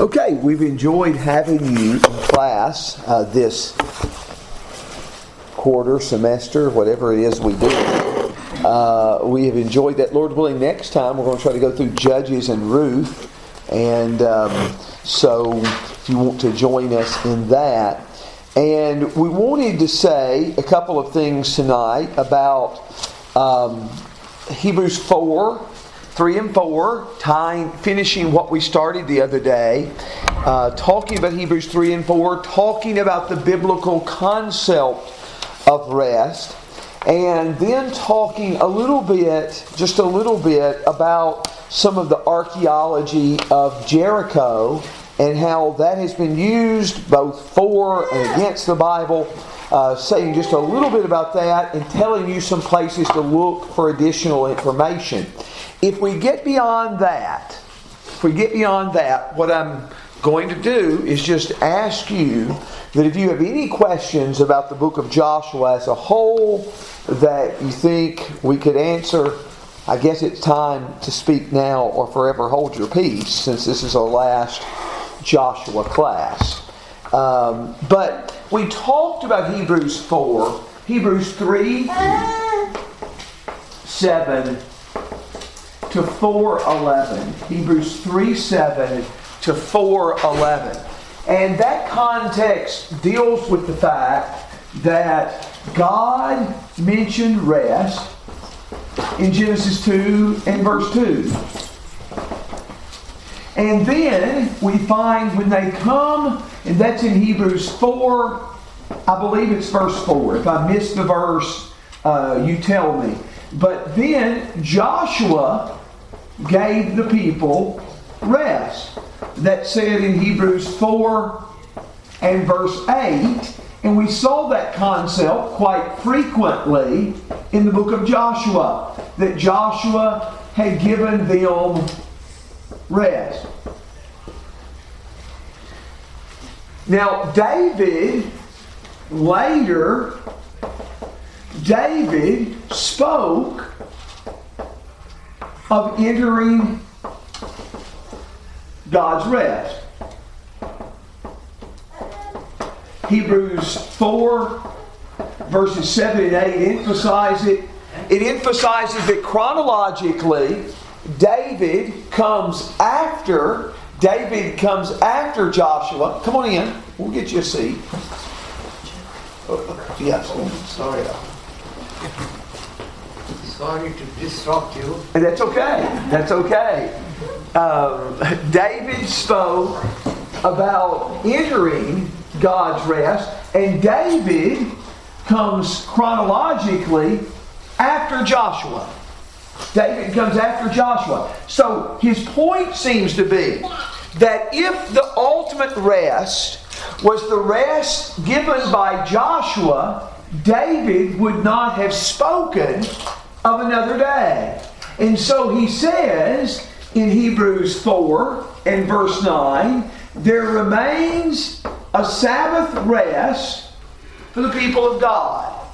Okay, we've enjoyed having you in class uh, this quarter, semester, whatever it is we do. Uh, we have enjoyed that. Lord willing, next time we're going to try to go through Judges and Ruth. And um, so if you want to join us in that. And we wanted to say a couple of things tonight about um, Hebrews 4 3 and 4, tying, finishing what we started the other day, uh, talking about Hebrews 3 and 4, talking about the biblical concept of rest, and then talking a little bit, just a little bit, about some of the archaeology of Jericho and how that has been used both for and against the Bible. Uh, saying just a little bit about that and telling you some places to look for additional information. If we get beyond that, if we get beyond that, what I'm going to do is just ask you that if you have any questions about the book of Joshua as a whole that you think we could answer, I guess it's time to speak now or forever hold your peace since this is our last Joshua class. Um, but we talked about Hebrews 4, Hebrews 3, 7, to 4:11. Hebrews 3:7 to 4:11. And that context deals with the fact that God mentioned rest in Genesis 2 and verse 2. And then we find when they come, and that's in Hebrews 4, I believe it's verse 4. If I missed the verse, uh, you tell me. But then Joshua gave the people rest. That said in Hebrews 4 and verse 8. And we saw that concept quite frequently in the book of Joshua. That Joshua had given them rest. Now, David later, David spoke of entering God's rest. Hebrews 4, verses 7 and 8 emphasize it. It emphasizes that chronologically, David comes after David comes after Joshua. Come on in. We'll get you a seat. Oh, yes. Sorry sorry to disrupt you. And that's okay. That's okay. Um, David spoke about entering God's rest, and David comes chronologically after Joshua. David comes after Joshua. So his point seems to be that if the ultimate rest was the rest given by Joshua, David would not have spoken of another day. And so he says in Hebrews 4 and verse 9, there remains a Sabbath rest for the people of God.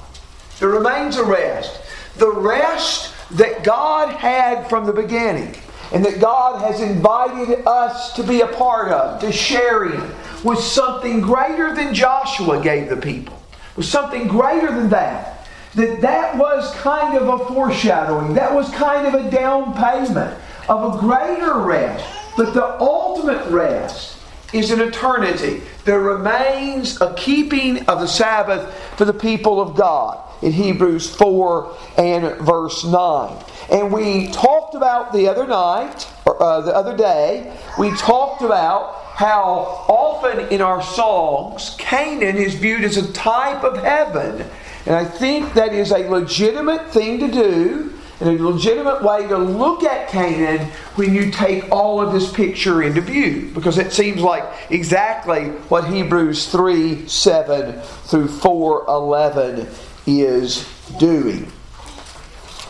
There remains a rest. The rest that God had from the beginning and that God has invited us to be a part of, to share in, was something greater than Joshua gave the people. Was something greater than that that that was kind of a foreshadowing, that was kind of a down payment of a greater rest. But the ultimate rest is an eternity. There remains a keeping of the Sabbath for the people of God in Hebrews 4 and verse 9. And we talked about the other night, or uh, the other day, we talked about how often in our songs Canaan is viewed as a type of heaven and I think that is a legitimate thing to do and a legitimate way to look at Canaan when you take all of this picture into view. Because it seems like exactly what Hebrews 3 7 through 4 11 is doing.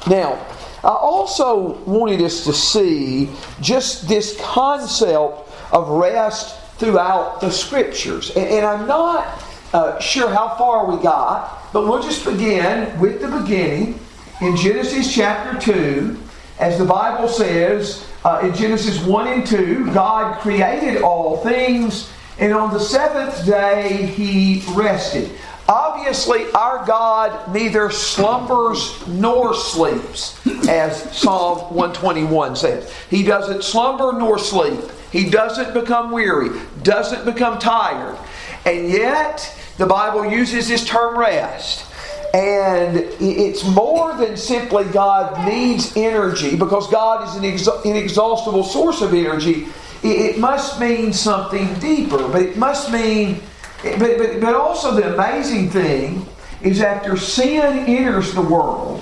Now, I also wanted us to see just this concept of rest throughout the scriptures. And, I'm not uh, sure how far we got. But we'll just begin with the beginning in Genesis chapter 2, as the Bible says, uh, in Genesis 1 and 2, God created all things, and on the seventh day he rested. Obviously, our God neither slumbers nor sleeps, as Psalm 121 says. He doesn't slumber nor sleep. He doesn't become weary, doesn't become tired. And yet, the Bible uses this term rest. And it's more than simply God needs energy, because God is an inexhaustible source of energy. It must mean something deeper, but it must mean but, but, but also, the amazing thing is after sin enters the world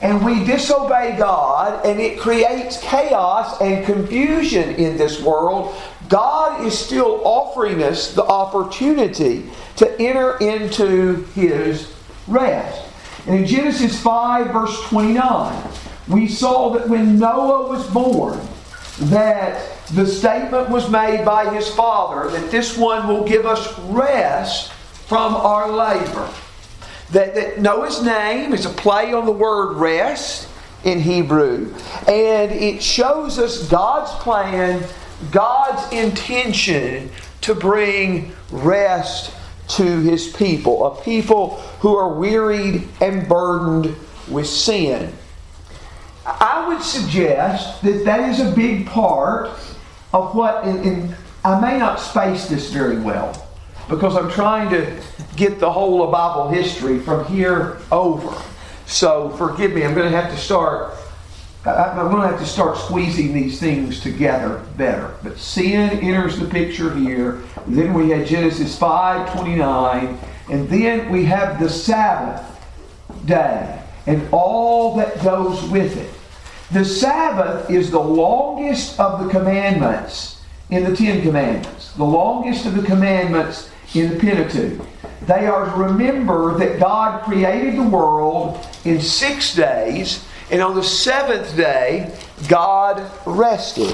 and we disobey God and it creates chaos and confusion in this world, God is still offering us the opportunity to enter into His rest. And in Genesis 5, verse 29, we saw that when Noah was born, that the statement was made by his father that this one will give us rest from our labor. That, that Noah's name is a play on the word rest in Hebrew, and it shows us God's plan, God's intention to bring rest to his people, a people who are wearied and burdened with sin. I would suggest that that is a big part of what, and, I may not space this very well because I'm trying to get the whole of Bible history from here over. So forgive me, I'm going to have to start. I'm going to have to start squeezing these things together better. But sin enters the picture here. Then we had Genesis 5:29, and then we have the Sabbath day and all that goes with it. The Sabbath is the longest of the commandments in the Ten Commandments, the longest of the commandments in the Pentateuch. They are to remember that God created the world in six days, and on the seventh day, God rested.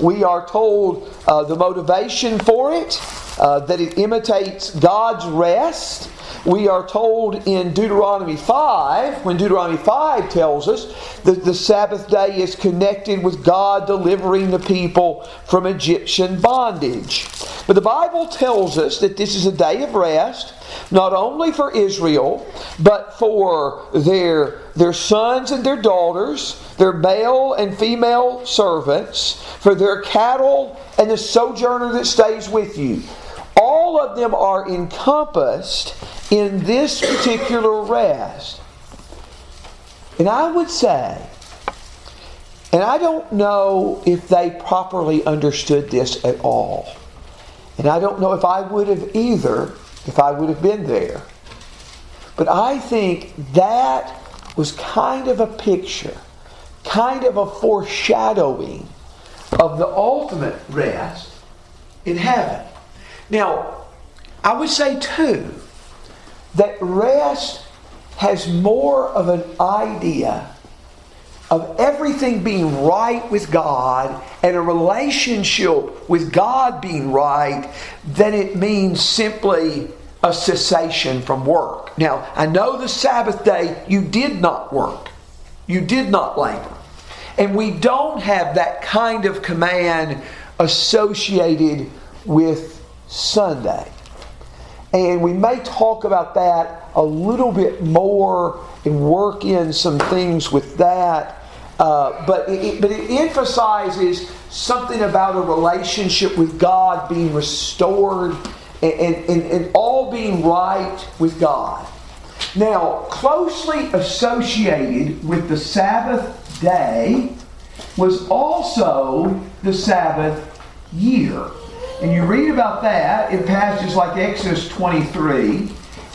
We are told uh, the motivation for it, uh, that it imitates God's rest we are told in Deuteronomy 5, when Deuteronomy 5 tells us that the Sabbath day is connected with God delivering the people from Egyptian bondage. But the Bible tells us that this is a day of rest, not only for Israel, but for their, their sons and their daughters, their male and female servants, for their cattle and the sojourner that stays with you. All of them are encompassed in this particular rest. And I would say, and I don't know if they properly understood this at all. And I don't know if I would have either if I would have been there. But I think that was kind of a picture, kind of a foreshadowing of the ultimate rest in heaven. Now, I would say too that rest has more of an idea of everything being right with God and a relationship with God being right than it means simply a cessation from work. Now, I know the Sabbath day you did not work, you did not labor. And we don't have that kind of command associated with Sunday. And we may talk about that a little bit more and work in some things with that. Uh, but, it, but it emphasizes something about a relationship with God being restored and, and, and all being right with God. Now, closely associated with the Sabbath day was also the Sabbath year. And you read about that in passages like Exodus 23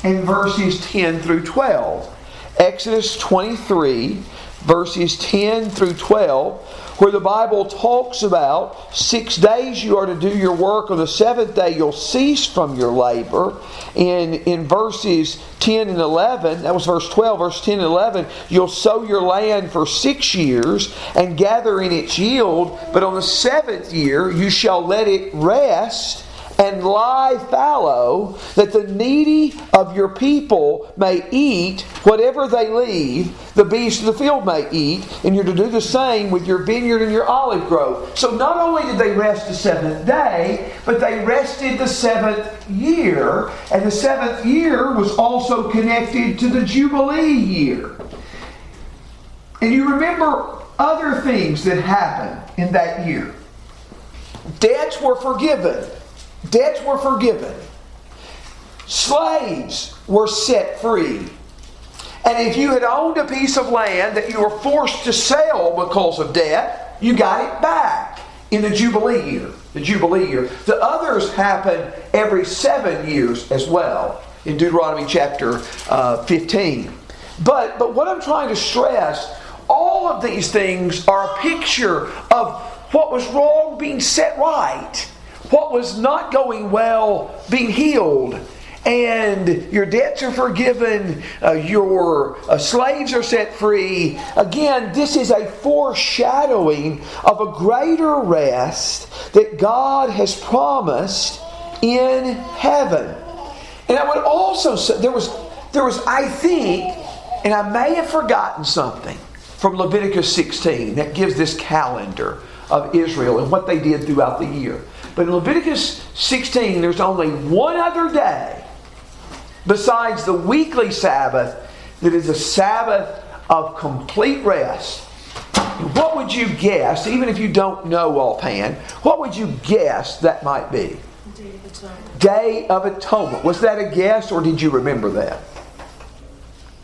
and verses 10 through 12. Exodus 23, verses 10 through 12, where the Bible talks about six days you are to do your work, on the seventh day you'll cease from your labor. In, in verses 10 and 11, that was verse 12, verse 10 and 11, you'll sow your land for six years and gather in its yield, but on the seventh year you shall let it rest and lie fallow, that the needy of your people may eat whatever they leave, the beasts of the field may eat, and you're to do the same with your vineyard and your olive grove. So not only did they rest the seventh day, but they rested the seventh year, and the seventh year was also connected to the Jubilee year. And you remember other things that happened in that year. Debts were forgiven. Debts were forgiven. Slaves were set free. And if you had owned a piece of land that you were forced to sell because of debt, you got it back in the Jubilee year. The Jubilee year. The others happen every seven years as well in Deuteronomy chapter uh, 15. But, but what I'm trying to stress, all of these things are a picture of what was wrong being set right, what was not going well being healed. And your debts are forgiven, uh, your uh, slaves are set free. Again, this is a foreshadowing of a greater rest that God has promised in heaven. And I would also say there was there was I think and I may have forgotten something from Leviticus 16 that gives this calendar of Israel and what they did throughout the year. But in Leviticus 16, there's only one other day besides the weekly Sabbath that is a Sabbath of complete rest. What would you guess, even if you don't know offhand, what would you guess that might be? Day of Atonement. Day of Atonement. Was that a guess or did you remember that?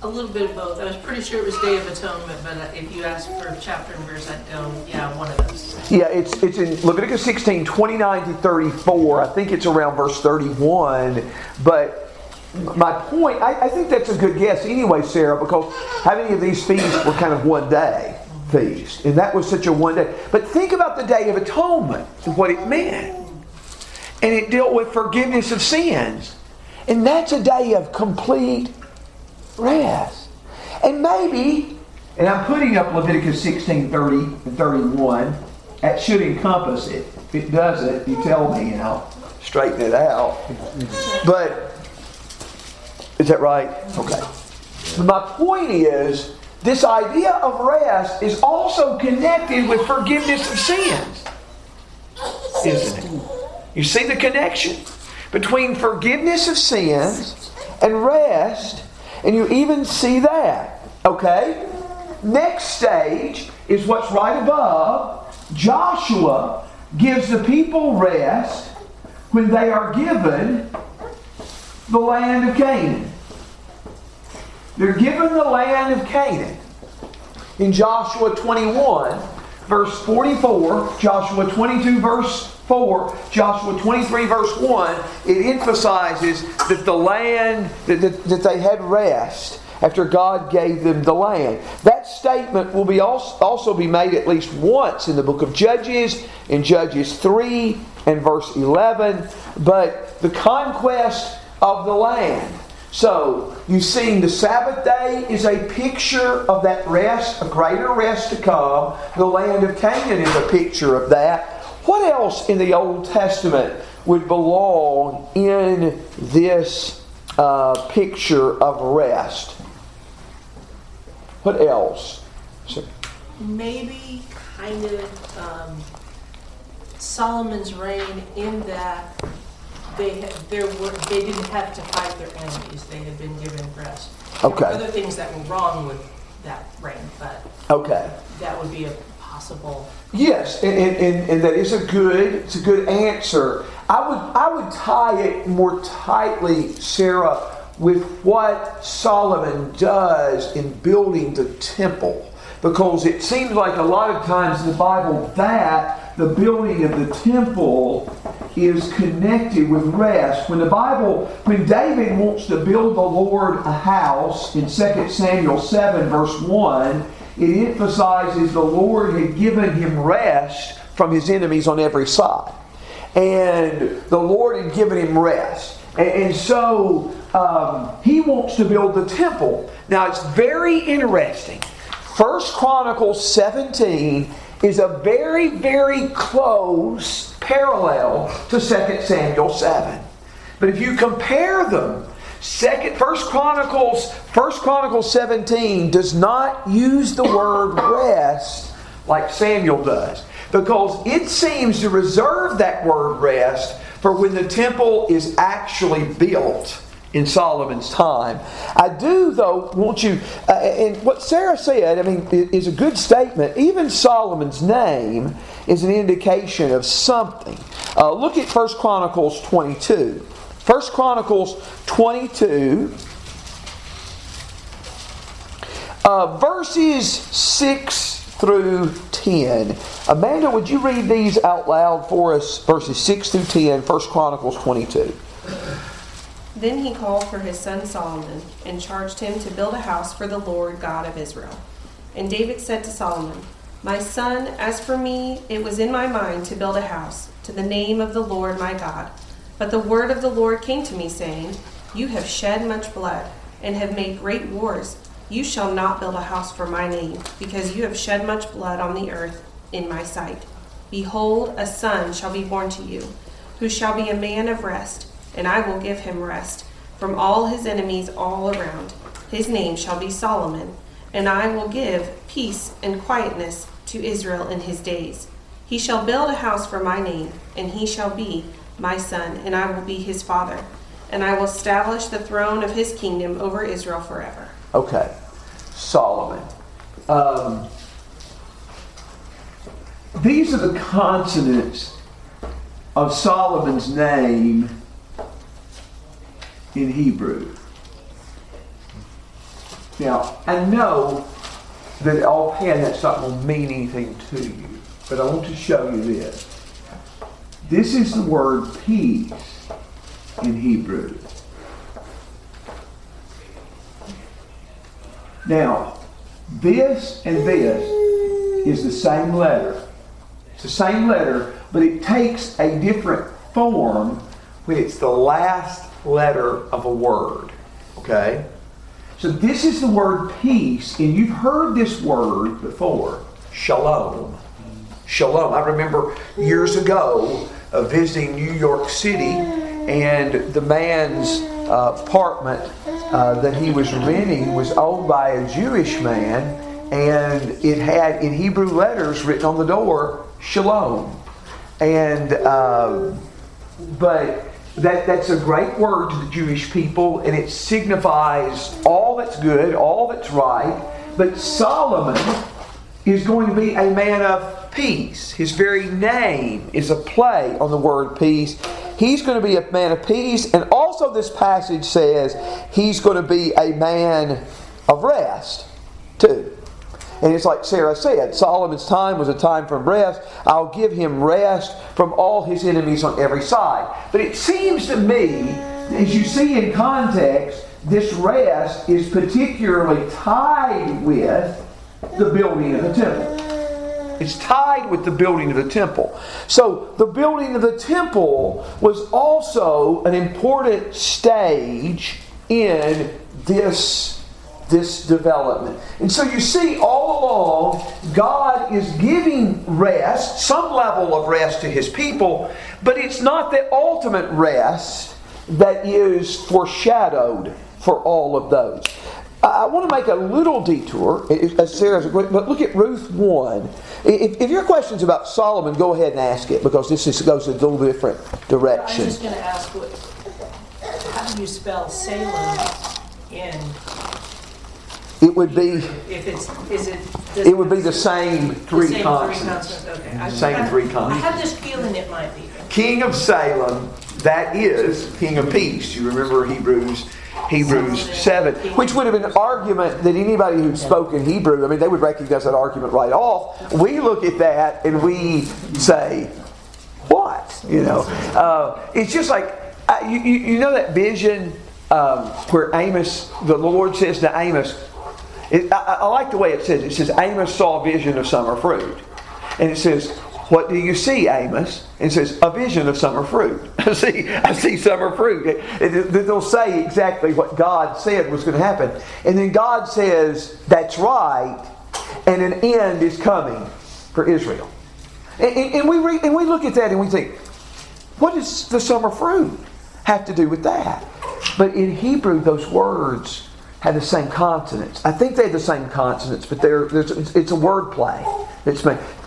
A little bit of both. I was pretty sure it was Day of Atonement, but uh, if you ask for chapter and verse, I'd go, yeah, one of those. Yeah, it's it's in Leviticus 16, 29 to 34. I think it's around verse 31. But my point, I, I think that's a good guess anyway, Sarah, because how many of these feasts were kind of one day feast? And that was such a one day. But think about the Day of Atonement and what it meant. And it dealt with forgiveness of sins. And that's a day of complete rest. And maybe, and I'm putting up Leviticus 16 30 and 31, that should encompass it. If it doesn't, you tell me and I'll straighten it out. But, is that right? Okay. My point is, this idea of rest is also connected with forgiveness of sins, isn't it? You see the connection between forgiveness of sins and rest and you even see that. Okay? Next stage is what's right above. Joshua gives the people rest when they are given the land of Canaan. They're given the land of Canaan. In Joshua 21, verse 44, Joshua 22, verse 4, Joshua 23, verse 1, it emphasizes that the land, that, that, that they had rest after God gave them the land. That statement will be also, also be made at least once in the book of Judges, in Judges 3 and verse 11. But the conquest of the land. So, you see, the Sabbath day is a picture of that rest, a greater rest to come. The land of Canaan is a picture of that. What else in the Old Testament would belong in this uh, picture of rest? What else? Maybe kind of um, Solomon's reign in that they had, there were they didn't have to fight their enemies; they had been given rest. Okay. other things that were wrong with that reign, but okay, that would be a possible. Yes, and, and, and that is a good it's a good answer. I would I would tie it more tightly, Sarah, with what Solomon does in building the temple. Because it seems like a lot of times in the Bible that the building of the temple is connected with rest. When the Bible, when David wants to build the Lord a house in 2 Samuel 7, verse 1, it emphasizes the Lord had given him rest from his enemies on every side. And the Lord had given him rest. And, and so um, he wants to build the temple. Now it's very interesting. First Chronicles 17 is a very, very close parallel to 2 Samuel 7. But if you compare them, Second, First Chronicles, First Chronicles 17 does not use the word rest like Samuel does, because it seems to reserve that word rest for when the temple is actually built in Solomon's time. I do, though, want you, uh, and what Sarah said, I mean, is a good statement. Even Solomon's name is an indication of something. Uh, look at First Chronicles 22. First Chronicles 22, uh, verses 6 through 10. Amanda, would you read these out loud for us? Verses 6 through 10, First Chronicles 22. Then he called for his son Solomon and charged him to build a house for the Lord God of Israel. And David said to Solomon, My son, as for me, it was in my mind to build a house to the name of the Lord my God. But the word of the Lord came to me, saying, You have shed much blood, and have made great wars. You shall not build a house for my name, because you have shed much blood on the earth in my sight. Behold, a son shall be born to you, who shall be a man of rest, and I will give him rest from all his enemies all around. His name shall be Solomon, and I will give peace and quietness to Israel in his days. He shall build a house for my name, and he shall be my son, and I will be his father. And I will establish the throne of his kingdom over Israel forever. Okay. Solomon. Um, these are the consonants of Solomon's name in Hebrew. Now, I know that offhand that's not going to mean anything to you, but I want to show you this. This is the word peace in Hebrew. Now, this and this is the same letter. It's the same letter, but it takes a different form when it's the last letter of a word. Okay? So this is the word peace, and you've heard this word before shalom. Shalom. I remember years ago uh, visiting New York City, and the man's uh, apartment uh, that he was renting was owned by a Jewish man, and it had in Hebrew letters written on the door, Shalom. And, uh, but that, that's a great word to the Jewish people, and it signifies all that's good, all that's right. But Solomon is going to be a man of peace. His very name is a play on the word peace. He's going to be a man of peace, and also this passage says he's going to be a man of rest, too. And it's like Sarah said Solomon's time was a time for rest. I'll give him rest from all his enemies on every side. But it seems to me, as you see in context, this rest is particularly tied with the building of the temple. It's tied with the building of the temple. So, the building of the temple was also an important stage in this, this development. And so, you see, all along, God is giving rest, some level of rest to his people, but it's not the ultimate rest that is foreshadowed for all of those. I want to make a little detour, as Sarah's, but look at Ruth 1. If, if your question's about Solomon, go ahead and ask it because this is, goes a little different direction. I was just going to ask, what, how do you spell Salem in? It would be. If it's, is it? It would be the same three same consonants. Three consonants. Okay. I- Same I- three consonants. I have this feeling it might be. King of Salem, that is King of Peace. You remember Hebrews Hebrews 7, which would have been an argument that anybody who'd spoken Hebrew, I mean, they would recognize that argument right off. We look at that and we say, what? You know, uh, it's just like, uh, you, you, you know that vision um, where Amos, the Lord says to Amos, it, I, I like the way it says, it says, Amos saw a vision of summer fruit. And it says, what do you see, Amos? And it says, a vision of summer fruit. I see, I see summer fruit. It, it, they'll say exactly what God said was going to happen. And then God says, that's right, and an end is coming for Israel. And, and, and we read, and we look at that and we think, what does the summer fruit have to do with that? But in Hebrew, those words have the same consonants. I think they have the same consonants, but they're, it's a word play. It's,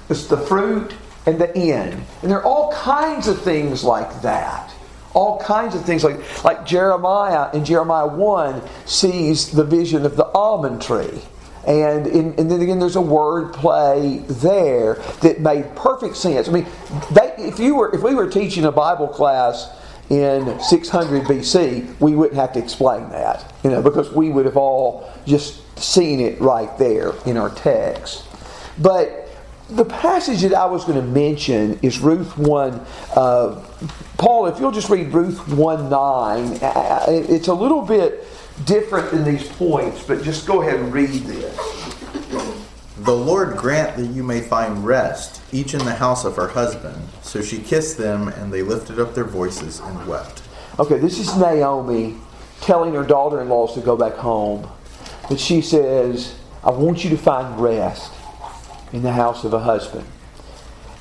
it's the fruit and the end. And there are all kinds of things like that. All kinds of things like, like Jeremiah in Jeremiah 1 sees the vision of the almond tree. And, in, and then again, there's a word play there that made perfect sense. I mean, they, if you were, if we were teaching a Bible class in 600 BC, we wouldn't have to explain that, you know, because we would have all just seen it right there in our text. But the passage that I was going to mention is Ruth 1. Uh, Paul, if you'll just read Ruth 1 9, it's a little bit different than these points, but just go ahead and read this. The Lord grant that you may find rest, each in the house of her husband. So she kissed them, and they lifted up their voices and wept. Okay, this is Naomi telling her daughter in laws to go back home. But she says, I want you to find rest in the house of a husband.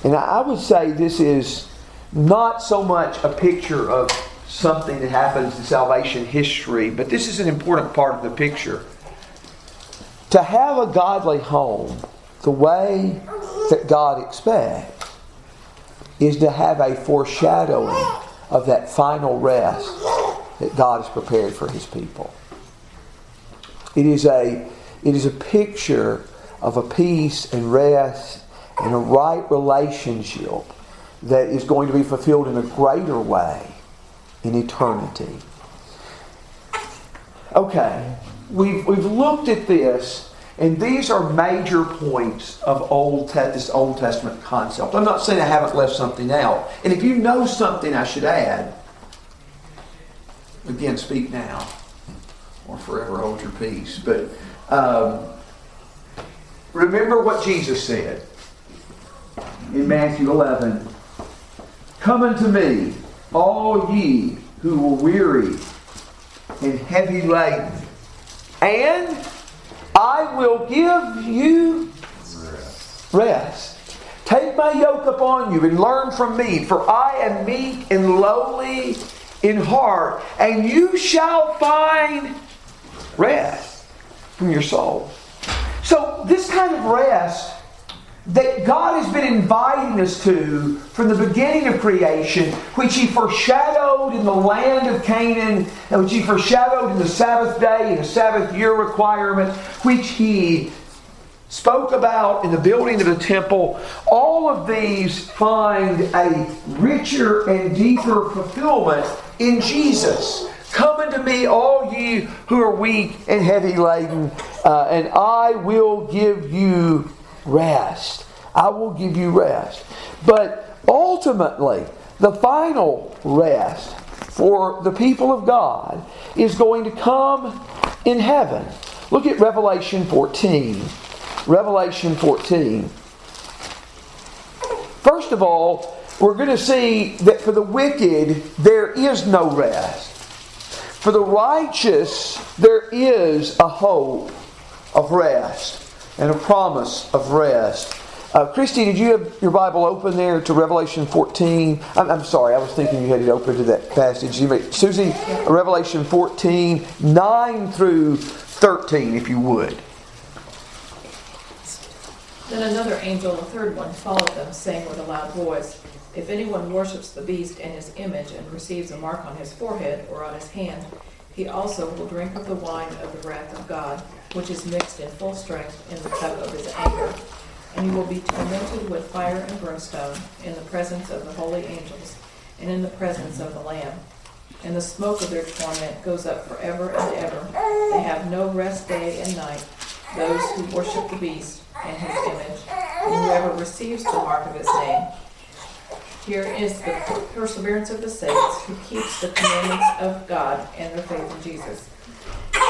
And I would say this is not so much a picture of something that happens in salvation history, but this is an important part of the picture. To have a godly home the way that God expects is to have a foreshadowing of that final rest that God has prepared for his people. It is a, it is a picture of a peace and rest and a right relationship that is going to be fulfilled in a greater way in eternity. Okay, we've, we've looked at this, and these are major points of Old Te- this Old Testament concept. I'm not saying I haven't left something out. And if you know something I should add, again, speak now or forever hold your peace. But um, remember what Jesus said in Matthew 11 Come unto me, all ye who are weary and heavy laden, and I will give you rest. Take my yoke upon you and learn from me, for I am meek and lowly in heart, and you shall find rest from your soul. So, this kind of rest that God has been inviting us to from the beginning of creation, which He foreshadowed in the land of Canaan, and which He foreshadowed in the Sabbath day and the Sabbath year requirement, which He spoke about in the building of the temple, all of these find a richer and deeper fulfillment in Jesus. Come unto me, all ye who are weak and heavy laden, uh, and I will give you rest. I will give you rest. But ultimately, the final rest for the people of God is going to come in heaven. Look at Revelation 14. Revelation 14. First of all, we're going to see that for the wicked, there is no rest. For the righteous, there is a hope of rest and a promise of rest. Uh, Christy, did you have your Bible open there to Revelation 14? I'm, I'm, sorry, I was thinking you had it open to that passage. Susie, Revelation 14, 9 through 13, if you would. Then another angel, the third one, followed them, saying with a loud voice, If anyone worships the beast and his image and receives a mark on his forehead or on his hand, he also will drink of the wine of the wrath of God, which is mixed in full strength in the cup of his anger. And he will be tormented with fire and brimstone in the presence of the holy angels and in the presence of the Lamb. And the smoke of their torment goes up forever and ever. They have no rest day and night, those who worship the beast and his image, and whoever receives the mark of his name. Here is the perseverance of the saints who keeps the commandments of God and their faith in Jesus.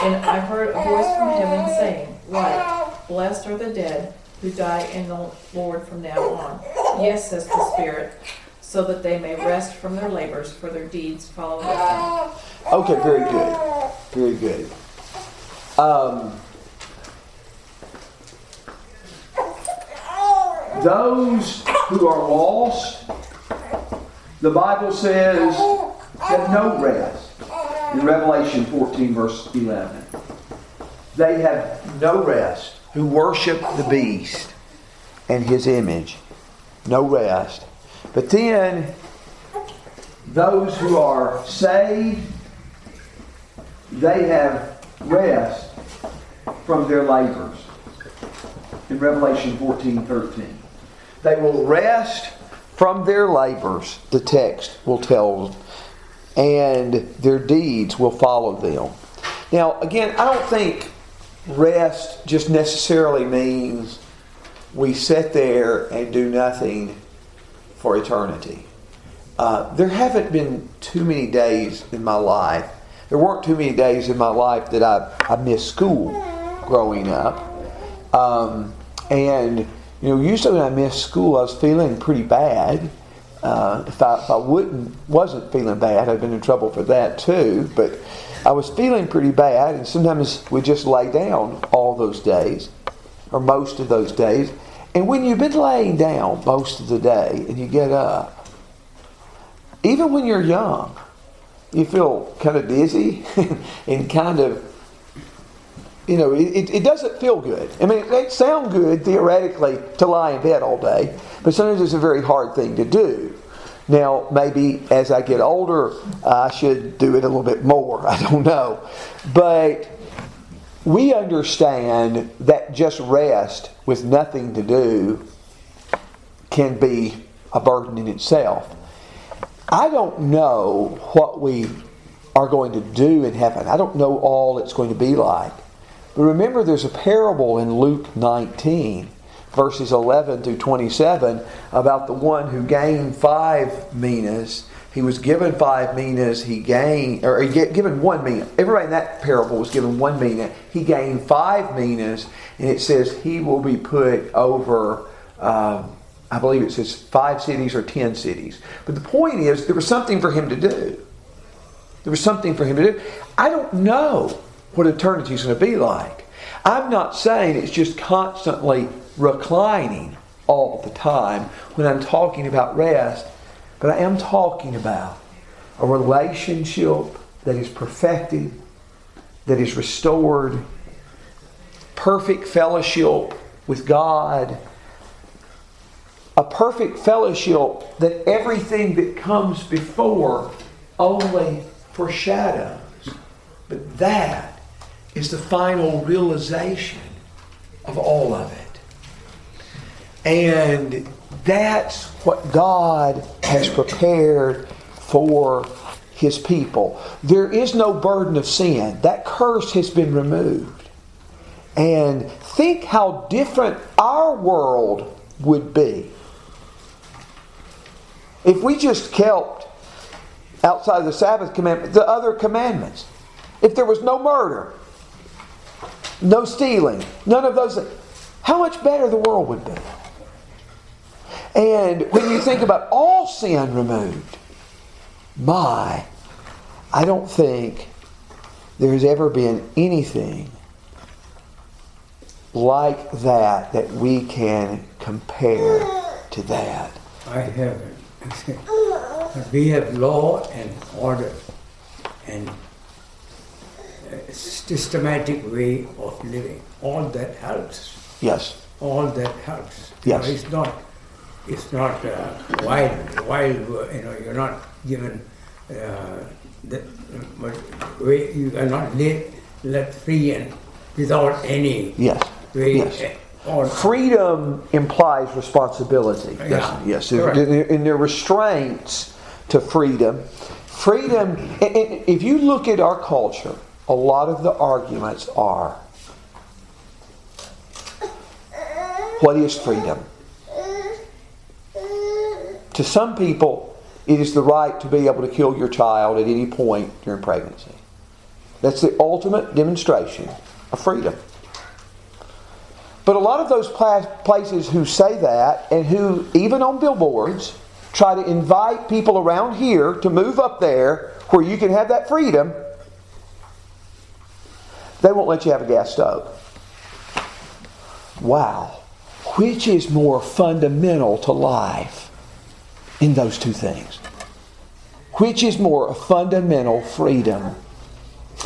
And I heard a voice from heaven saying, Write, blessed are the dead who die in the Lord from now on. Yes, says the Spirit, so that they may rest from their labors, for their deeds follow them. Okay, very good. Very good. Um, those who are lost, the Bible says, have no rest. In Revelation 14, verse 11. They have no rest who worship the beast and his image. No rest. But then, those who are saved, they have rest from their labors. In Revelation 14 13. They will rest from their labors, the text will tell, and their deeds will follow them. Now, again, I don't think rest just necessarily means we sit there and do nothing for eternity. Uh, there haven't been too many days in my life. There weren't too many days in my life that I, I missed school growing up. Um, and, you know, usually when I missed school, I was feeling pretty bad. Uh, if, I, if I wouldn't, wasn't feeling bad, I'd been in trouble for that too. But I was feeling pretty bad, and sometimes we just lay down all those days, or most of those days. And when you've been laying down most of the day and you get up, even when you're young, you feel kind of dizzy and kind of, you know, it, it doesn't feel good. I mean, it may sound good theoretically to lie in bed all day, but sometimes it's a very hard thing to do. Now, maybe as I get older, I should do it a little bit more. I don't know. But we understand that just rest with nothing to do can be a burden in itself. I don't know what we are going to do in heaven. I don't know all it's going to be like. But remember, there's a parable in Luke 19 verses 11 through 27 about the one who gained five minas. He was given five minas. He gained, or he get, given one mina. Everybody in that parable was given one mina. He gained five minas, and it says he will be put over. Um, I believe it says five cities or ten cities. But the point is, there was something for him to do. There was something for him to do. I don't know what eternity is going to be like. I'm not saying it's just constantly reclining all the time when I'm talking about rest, but I am talking about a relationship that is perfected, that is restored, perfect fellowship with God, a perfect fellowship that everything that comes before only foreshadows. But that is the final realization of all of it. And that's what God has prepared for his people. There is no burden of sin. That curse has been removed. And think how different our world would be if we just kept outside of the Sabbath commandment the other commandments. If there was no murder, no stealing, none of those, how much better the world would be. And when you think about all sin removed, my, I don't think there's ever been anything like that that we can compare to that. I haven't. we have law and order and systematic way of living. All that helps. Yes. All that helps. Yes. You know, it's not it's not uh, wild, wild. You know, you're not given uh, the, way you are not let, let free and without any yes. way. Yes. Or, Freedom implies responsibility. Yeah. Yes. yes. In their restraints to freedom, freedom. If you look at our culture, a lot of the arguments are what is freedom? To some people, it is the right to be able to kill your child at any point during pregnancy. That's the ultimate demonstration of freedom. But a lot of those places who say that and who, even on billboards, try to invite people around here to move up there where you can have that freedom, they won't let you have a gas stove. Wow. which is more fundamental to life in those two things? Which is more fundamental freedom?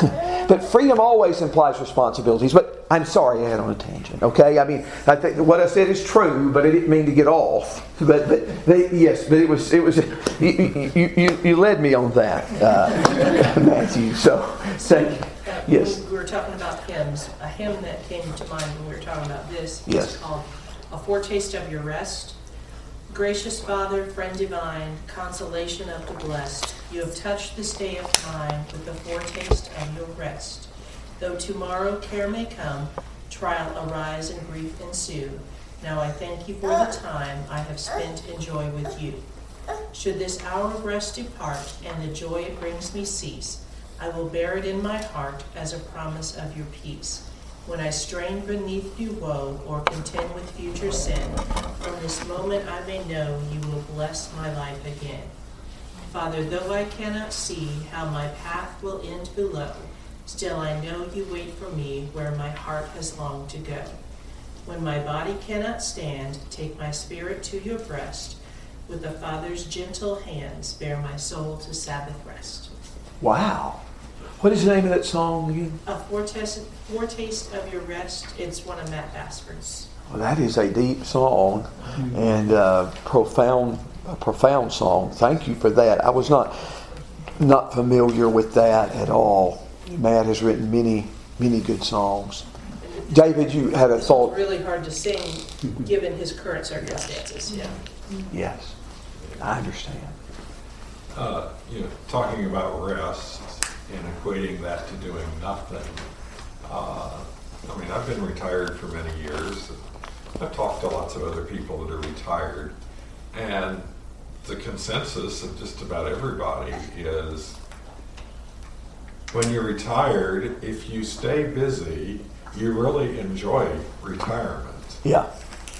but freedom always implies responsibilities. But I'm sorry I had on a tangent. Okay, I mean, I think what I said is true, but I didn't mean to get off. But, but they, yes, but it was it was you, you, you, you led me on that, uh, Matthew. So thank you. Yes. We were talking about hymns. A hymn that came to mind when we were talking about this Yes. is called A Foretaste of Your Rest. Gracious Father, friend divine, consolation of the blessed, you have touched this day of mine with the foretaste of your rest. Though tomorrow care may come, trial arise and grief ensue, now I thank you for the time I have spent in joy with you. Should this hour of rest depart and the joy it brings me cease, I will bear it in my heart as a promise of your peace. When I strain beneath new woe or contend with future sin, from this moment I may know you will bless my life again. Father, though I cannot see how my path will end below, still I know you wait for me where my heart has longed to go. When my body cannot stand, take my spirit to your breast. With the Father's gentle hands, bear my soul to Sabbath rest. Wow. What is the name of that song again? A foretaste, foretaste of your rest. It's one of Matt Basford's. Well, that is a deep song and uh, profound, a profound song. Thank you for that. I was not not familiar with that at all. Matt has written many, many good songs. David, you had a This thought. one's really hard to sing, given his current circumstances. Yeah. Yes, I understand. uh, you know, talking about rest and equating that to doing nothing. Uh, I mean, I've been retired for many years. I've talked to lots of other people that are retired, and the consensus of just about everybody is when you're retired, if you stay busy, you really enjoy retirement. Yeah.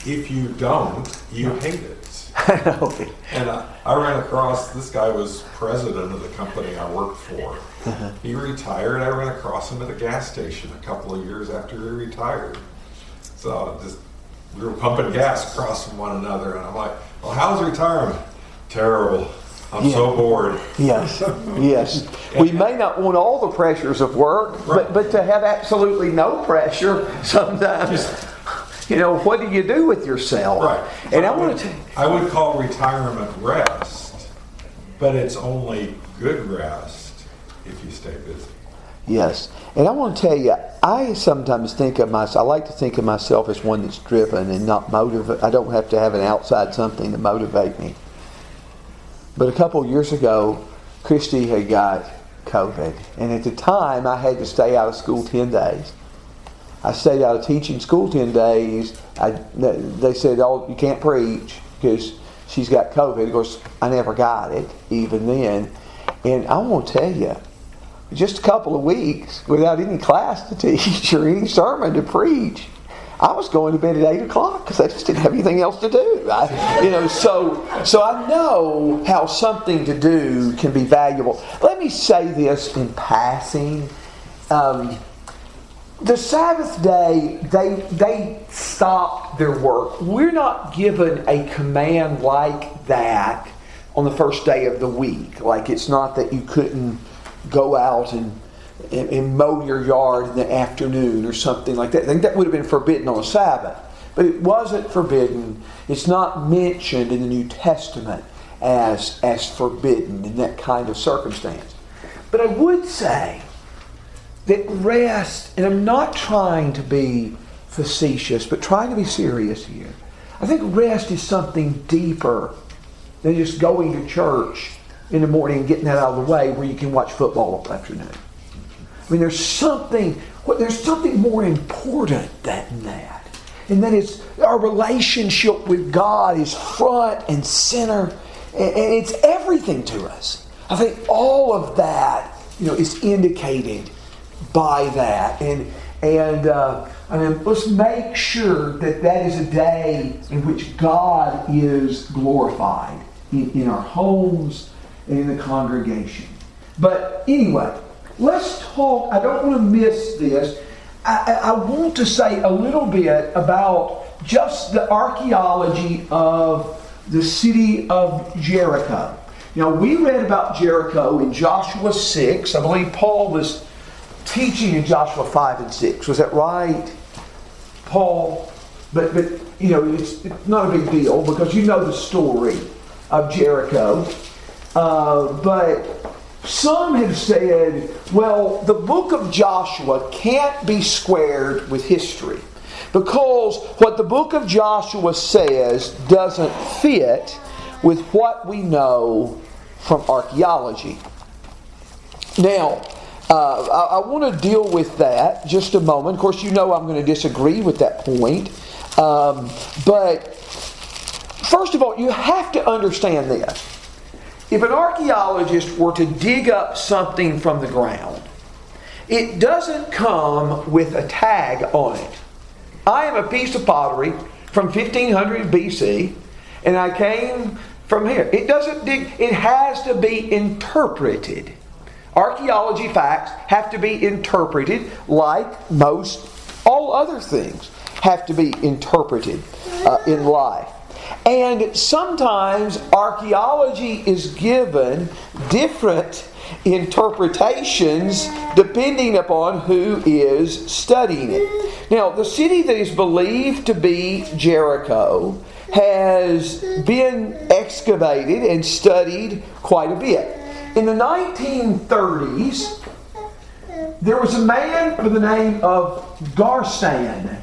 If you don't, you hate it. okay. And I, I ran across this guy was president of the company I worked for. Uh-huh. He retired. I ran across him at a gas station a couple of years after he retired. So just we were pumping gas across from one another, and I'm like, "Well, how's retirement? Terrible. I'm so bored." Yes, yes. We may not want all the pressures of work, but, Right. but to have absolutely no pressure sometimes, you know, what do you do with yourself? Right. And I I want to. I would call retirement rest, but it's only good rest if you stay busy. Yes, and I want to tell you, I sometimes think of myself. I like to think of myself as one that's driven and not motivated. I don't have to have an outside something to motivate me. But a couple years ago, Christy had got COVID, and at the time, I had to stay out of school ten days. I stayed out of teaching school ten days. I, they said, "Oh, you can't preach because she's got COVID." Of course, I never got it even then. And I want to tell you, just a couple of weeks without any class to teach or any sermon to preach. I was going to bed at eight o'clock because I just didn't have anything else to do. I, you know, so so I know how something to do can be valuable. Let me say this in passing. Um, the Sabbath day, they they stopped their work. We're not given a command like that on the first day of the week. Like it's not that you couldn't go out and, and, and mow your yard in the afternoon or something like that. I think that would have been forbidden on Sabbath. But it wasn't forbidden. It's not mentioned in the New Testament as, as forbidden in that kind of circumstance. But I would say that rest, and I'm not trying to be facetious, but trying to be serious here. I think rest is something deeper than just going to church in the morning and getting that out of the way where you can watch football all afternoon. I mean, there's something, there's something more important than that. And that is our relationship with God is front and center, and, it's everything to us. I think all of that, you know, is indicated by that. And and uh, I mean, let's make sure that that is a day in which God is glorified in, in our homes in the congregation. But anyway, let's talk. I don't want to miss this. I, I want to say a little bit about just the archaeology of the city of Jericho. Now, we read about Jericho in Joshua 6. I believe Paul was teaching in Joshua 5 and 6. Was that right, Paul? But, but you know, it's, it's not a big deal because you know the story of Jericho. Uh, but some have said, well, the book of Joshua can't be squared with history because what the book of Joshua says doesn't fit with what we know from archaeology. Now, uh, I, I want to deal with that just a moment. Of course, you know I'm going to disagree with that point. Um, but first of all, you have to understand this. If an archaeologist were to dig up something from the ground, it doesn't come with a tag on it. I am a piece of pottery from 1500 BC, and I came from here. It doesn't dig, it has to be interpreted. Archaeology facts have to be interpreted like most all other things have to be interpreted uh, in life. And sometimes archaeology is given different interpretations depending upon who is studying it. Now, the city that is believed to be Jericho has been excavated and studied quite a bit. In the 1930s, there was a man by the name of Garstang.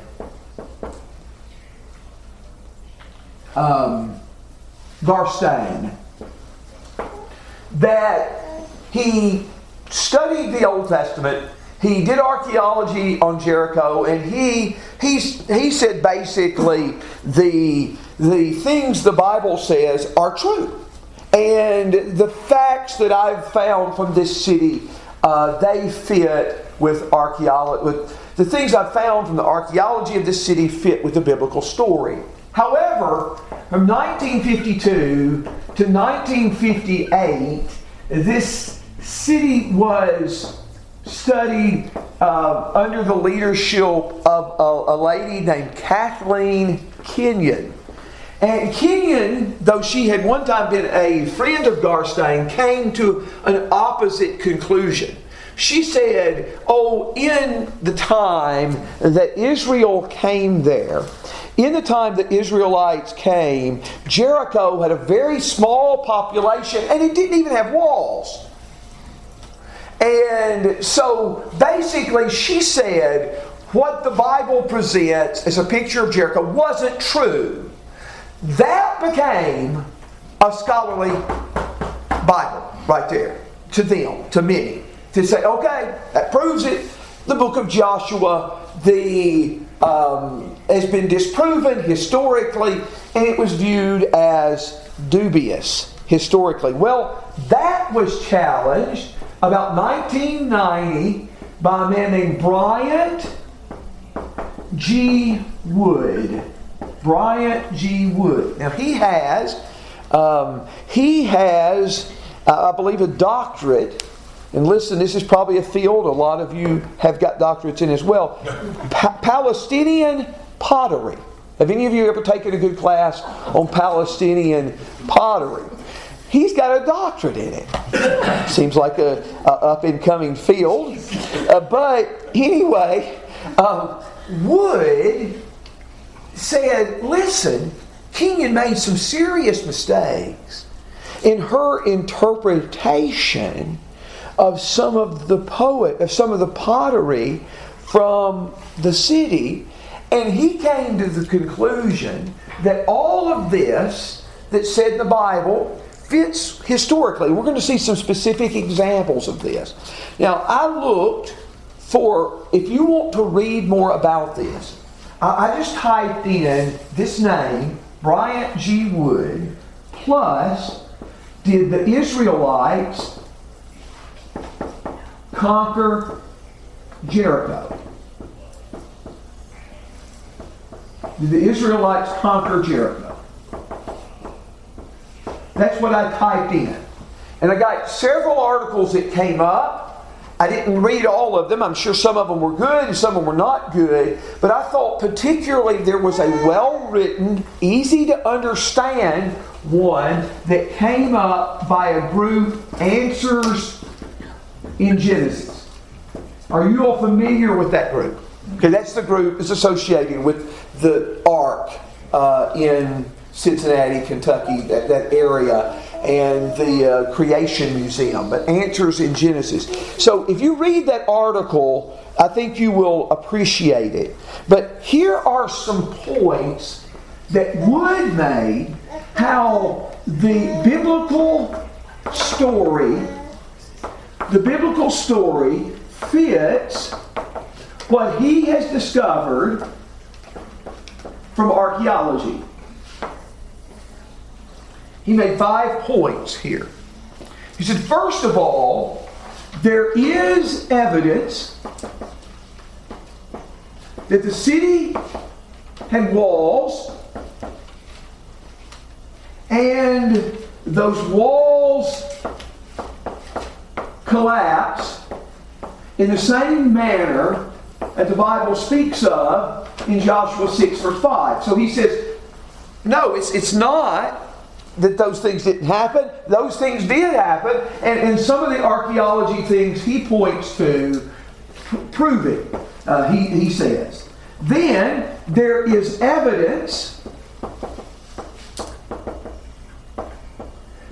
Um, Garstang. That he studied the Old Testament. He did archaeology on Jericho, and he he's, he said basically the the things the Bible says are true, and the facts that I've found from this city uh, they fit with archaeology. With the things I've found from the archaeology of this city fit with the biblical story. However, from 1952 to 1958, this city was studied uh, under the leadership of a, a, lady named Kathleen Kenyon. And Kenyon, though she had one time been a friend of Garstang, came to an opposite conclusion. She said, Oh, in the time that Israel came there, in the time the Israelites came, Jericho had a very small population and it didn't even have walls. And so basically, she said what the Bible presents as a picture of Jericho wasn't true. That became a scholarly Bible right there to them, to many, to say, okay, that proves it. The book of Joshua, the um, has been disproven historically, and it was viewed as dubious historically. Well, that was challenged about 1990 by a man named Bryant G. Wood. Bryant G. Wood. Now he has, um, he has, uh, I believe, a doctorate. And listen, this is probably a field a lot of you have got doctorates in as well. Pa- Palestinian pottery. Have any of you ever taken a good class on Palestinian pottery? He's got a doctorate in it. Seems like a, a up and coming field. Uh, but anyway, um, Wood said, listen, Kenyon made some serious mistakes in her interpretation of some of the poet, of some of the pottery from the city. And he came to the conclusion that all of this that said in the Bible fits historically. We're going to see some specific examples of this. Now, I looked for, if you want to read more about this, I just typed in this name, Bryant G. Wood, plus did the Israelites conquer Jericho? Did the Israelites conquer Jericho? That's what I typed in. And I got several articles that came up, I didn't read all of them. I'm sure some of them were good and some of them were not good. But I thought particularly there was a well written, easy to understand one that came up by a group, Answers in Genesis. Are you all familiar with that group? Okay, that's the group that's associated with the Ark uh, in Cincinnati, Kentucky, that, that area and the uh, Creation Museum, but Answers in Genesis. So if you read that article, I think you will appreciate it. But here are some points that Wood made how the biblical story, the biblical story fits what he has discovered from archaeology. He made five points here. He said, first of all, there is evidence that the city had walls, and those walls collapsed in the same manner that the Bible speaks of in Joshua 6, verse 5. So he says, no, it's, it's not that those things didn't happen. Those things did happen. And, and some of the archaeology things he points to prove it, uh, he, he says. Then there is evidence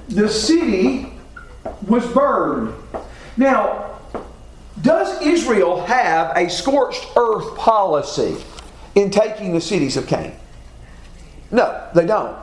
the city was burned. Now, does Israel have a scorched earth policy in taking the cities of Canaan? No, they don't.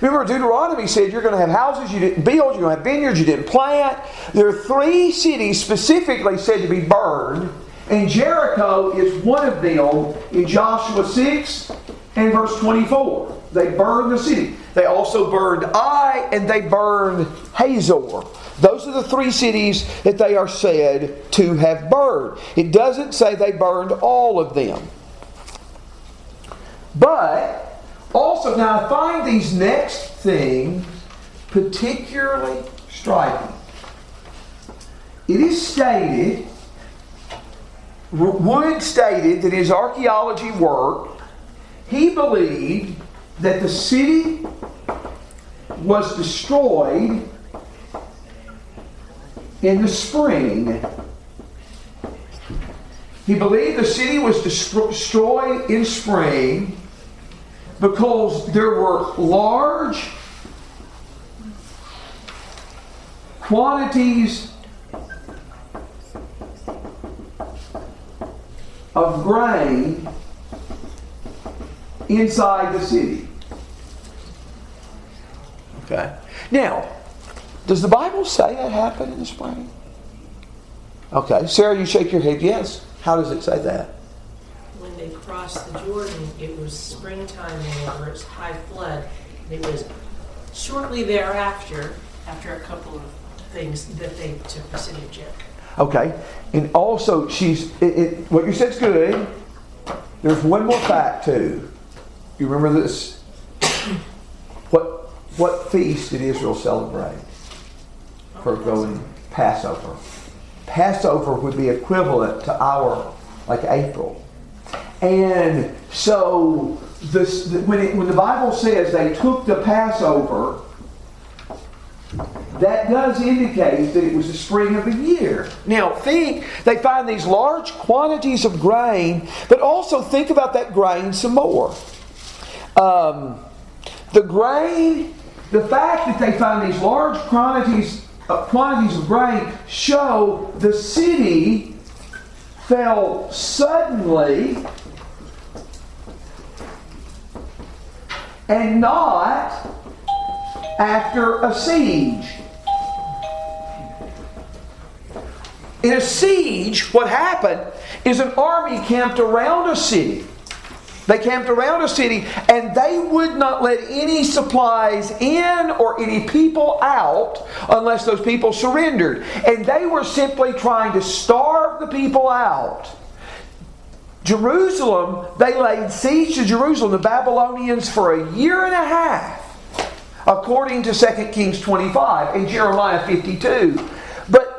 Remember, Deuteronomy said you're going to have houses you didn't build, you're going to have vineyards you didn't plant. There are three cities specifically said to be burned, and Jericho is one of them in Joshua 6 and verse 24. They burned the city. They also burned Ai and they burned Hazor. Those are the three cities that they are said to have burned. It doesn't say they burned all of them. But also, now I find these next things particularly striking. It is stated, Wood stated that his archaeology work, he believed that the city was destroyed in the spring. He believed the city was destroyed in spring because there were large quantities of grain inside the city. Okay. Now, does the Bible say that happened in the spring? Okay. Sarah, you shake your head yes. How does it say that? When they crossed the Jordan, it was springtime and it was high flood. It was shortly thereafter, after a couple of things, that they took the city of Jericho. Okay. And also, she's it, it, what you said's good. There's one more fact too. You remember this? What what feast did Israel celebrate for going Passover? Passover would be equivalent to our like April. And so this when it, when the Bible says they took the Passover, that does indicate that it was the spring of the year. Now, think, they find these large quantities of grain, but also think about that grain some more. Um, the grain, the fact that they find these large quantities, Uh, quantities of grain show the city fell suddenly and not after a siege. In a siege, what happened is an army camped around a city. They camped around a city and they would not let any supplies in or any people out unless those people surrendered. And they were simply trying to starve the people out. Jerusalem, they laid siege to Jerusalem, the Babylonians, for a year and a half, according to 2 Kings 25 and Jeremiah 52.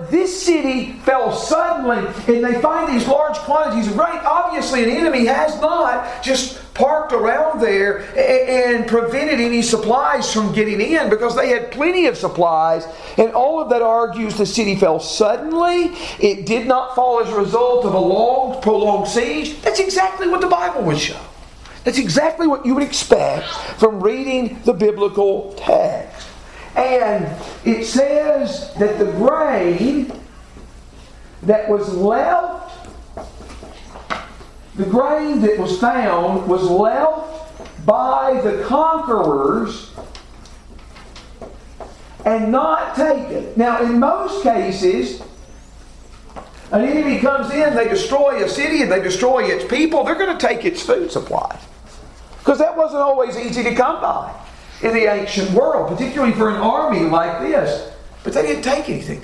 This city fell suddenly, and they find these large quantities of. Obviously, an enemy has not just parked around there and prevented any supplies from getting in because they had plenty of supplies. And all of that argues the city fell suddenly. It did not fall as a result of a long, prolonged siege. That's exactly what the Bible would show. That's exactly what you would expect from reading the biblical text. And it says that the grain that was left, the grain that was found was left by the conquerors and not taken. Now, in most cases, an enemy comes in, they destroy a city and they destroy its people, they're going to take its food supply. Because that wasn't always easy to come by in the ancient world, particularly for an army like this. But they didn't take anything.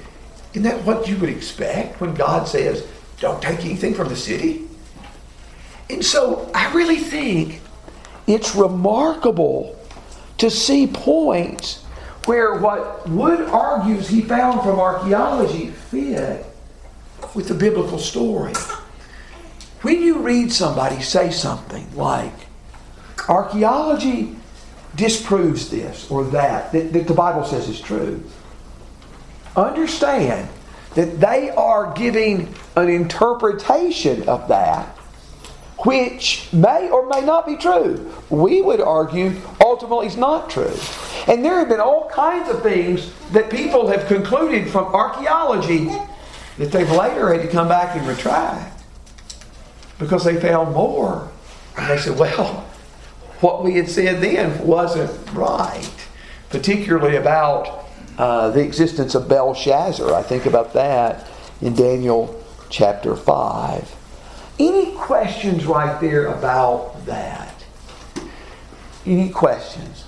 Isn't that what you would expect when God says, don't take anything from the city? And so I really think it's remarkable to see points where what Wood argues he found from archaeology fit with the biblical story. When you read somebody say something like, Archaeology disproves this or that, that, that the Bible says is true. Understand that they are giving an interpretation of that which may or may not be true. We would argue ultimately it's not true. And there have been all kinds of things that people have concluded from archaeology that they've later had to come back and retract because they found more. And they said, well, what we had said then wasn't right, particularly about uh, the existence of Belshazzar. I think about that in Daniel chapter 5. Any questions right there about that? Any questions?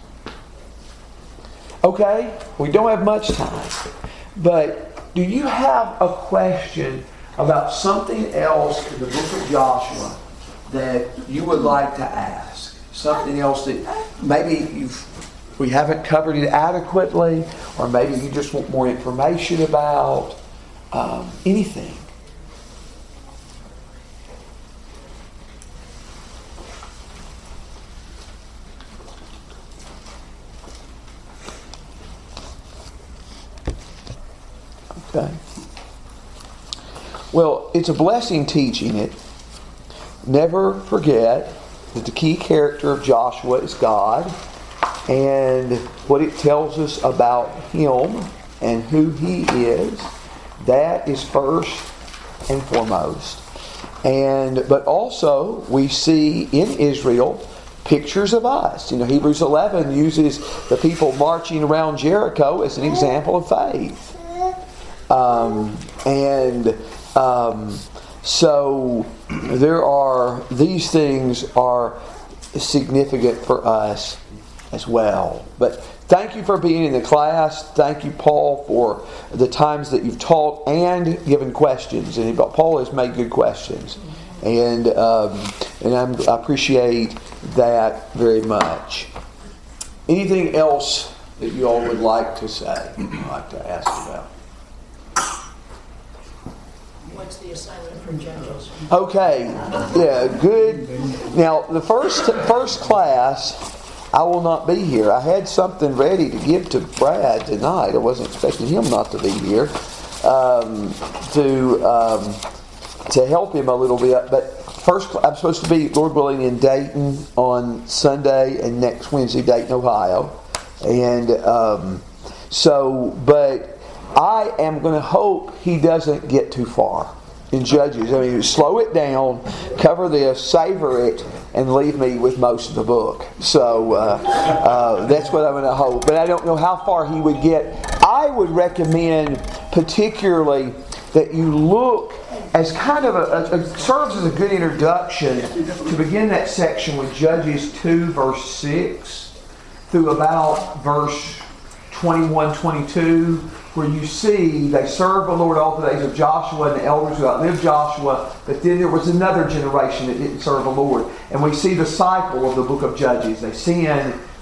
Okay, we don't have much time, but do you have a question about something else in the book of Joshua that you would like to ask? Something else that maybe you've we haven't covered it adequately, or maybe you just want more information about um, anything. Okay. Well, it's a blessing teaching it. Never forget that the key character of Joshua is God and what it tells us about him and who he is. That is first and foremost. And but also we see in Israel pictures of us. You know, Hebrews 11 uses the people marching around Jericho as an example of faith. Um, and um, so there are these things are significant for us as well. But thank you for being in the class. Thank you, Paul, for the times that you've taught and given questions. And Paul has made good questions, and um, and I'm, i appreciate that very much. Anything else that you all would like to say? like to ask about? What's the Okay, yeah, good. Now, the first first class, I will not be here. I had something ready to give to Brad tonight. I wasn't expecting him not to be here um, to um, to help him a little bit. But first, I'm supposed to be, Lord willing, in Dayton on Sunday and next Wednesday, Dayton, Ohio, and um, so, but I am going to hope he doesn't get too far in Judges. I mean, slow it down, cover this, savor it, and leave me with most of the book. So uh, uh, that's what I'm going to hope. But I don't know how far he would get. I would recommend, particularly, that you look as kind of a, a, serves as a good introduction to begin that section with Judges 2, verse 6, through about verse 21, 22 where you see they served the Lord all the days of Joshua and the elders who outlived Joshua, but then there was another generation that didn't serve the Lord. And we see the cycle of the book of Judges. They sin,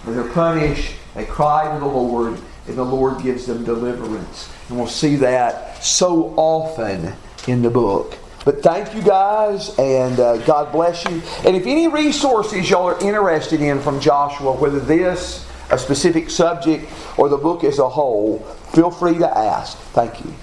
and they're punished, they cry to the Lord, and the Lord gives them deliverance. And we'll see that so often in the book. But thank you guys, and uh, God bless you. And if any resources y'all are interested in from Joshua, whether this, a specific subject, or the book as a whole, feel free to ask. Thank you.